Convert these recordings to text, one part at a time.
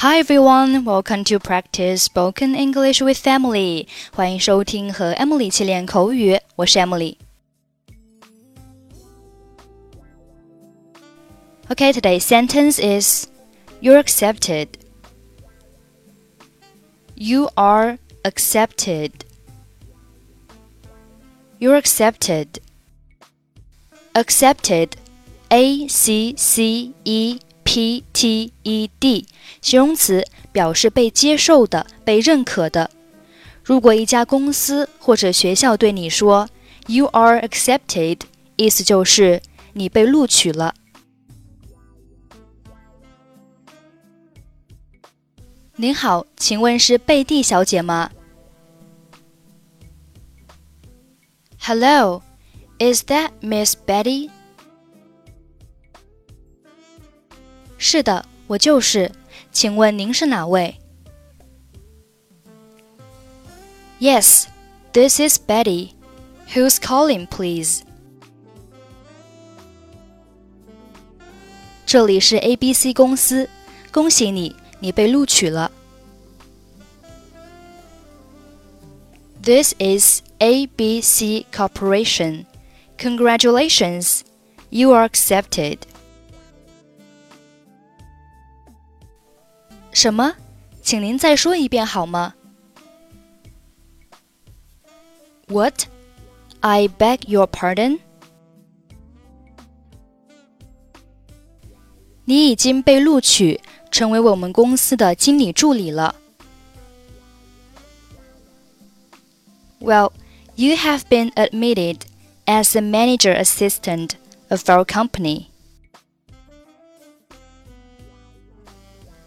Hi everyone, welcome to practice spoken English with Emily. 欢迎收听和 Emily 一起练口语，我是 Emily。Okay, today's sentence is You're accepted. You are accepted. You're accepted. Accepted. A C C E P T E D，形容词，表示被接受的、被认可的。如果一家公司或者学校对你说 “You are accepted”，意思就是你被录取了。您好，请问是贝蒂小姐吗？Hello, is that Miss Betty? 是的，我就是。请问您是哪位？Yes, this is Betty. Who's calling, please? 这里是 ABC 公司，恭喜你，你被录取了。This is ABC Corporation. Congratulations, you are accepted. 什么？请您再说一遍好吗？What? I beg your pardon. 你已经被录取，成为我们公司的经理助理了。Well, you have been admitted as a manager assistant of our company.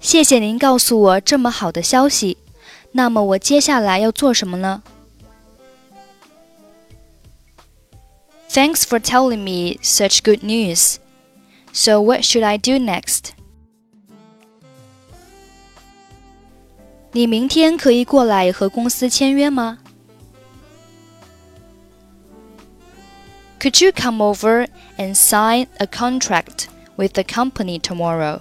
谢谢您告诉我这么好的消息。那么我接下来要做什么呢？Thanks for telling me such good news. So what should I do next? 你明天可以过来和公司签约吗？Could you come over and sign a contract with the company tomorrow?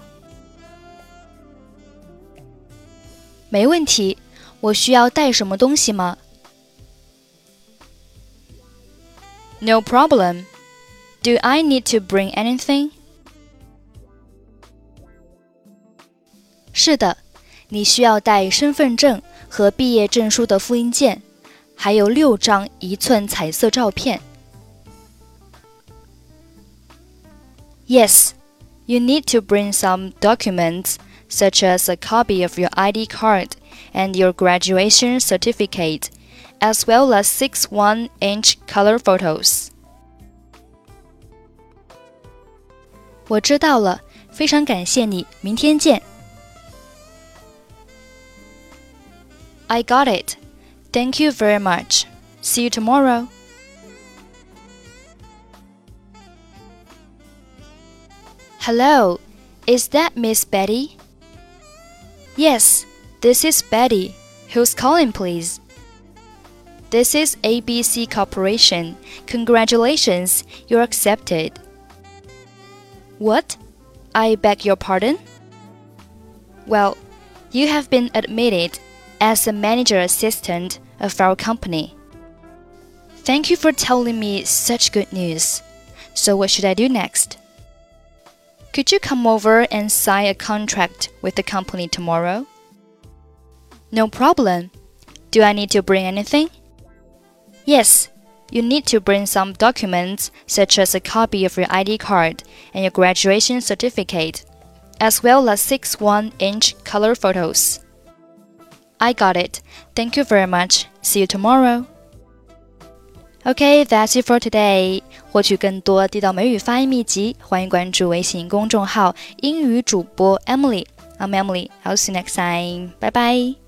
没问题，我需要带什么东西吗？No problem. Do I need to bring anything? 是的，你需要带身份证和毕业证书的复印件，还有六张一寸彩色照片。Yes, you need to bring some documents such as a copy of your ID card and your graduation certificate, as well as six 1 inch color photos. 我知道了，非常感谢你，明天见。I got it. Thank you very much. See you tomorrow. Hello, is that Miss Betty? Yes, this is Betty. Who's calling, please? This is ABC Corporation. Congratulations, you're accepted. What? I beg your pardon? Well, you have been admitted as a manager assistant of our company. Thank you for telling me such good news. So, what should I do next? Could you come over and sign a contract with the company tomorrow? No problem. Do I need to bring anything? Yes, you need to bring some documents such as a copy of your ID card and your graduation certificate, as well as six 1 inch color photos. I got it. Thank you very much. See you tomorrow. Okay, that's it for today. 获取更多地道美语发音秘籍，欢迎关注微信公众号“英语主播 Emily”。I'm Emily. I'll see you next time. Bye bye.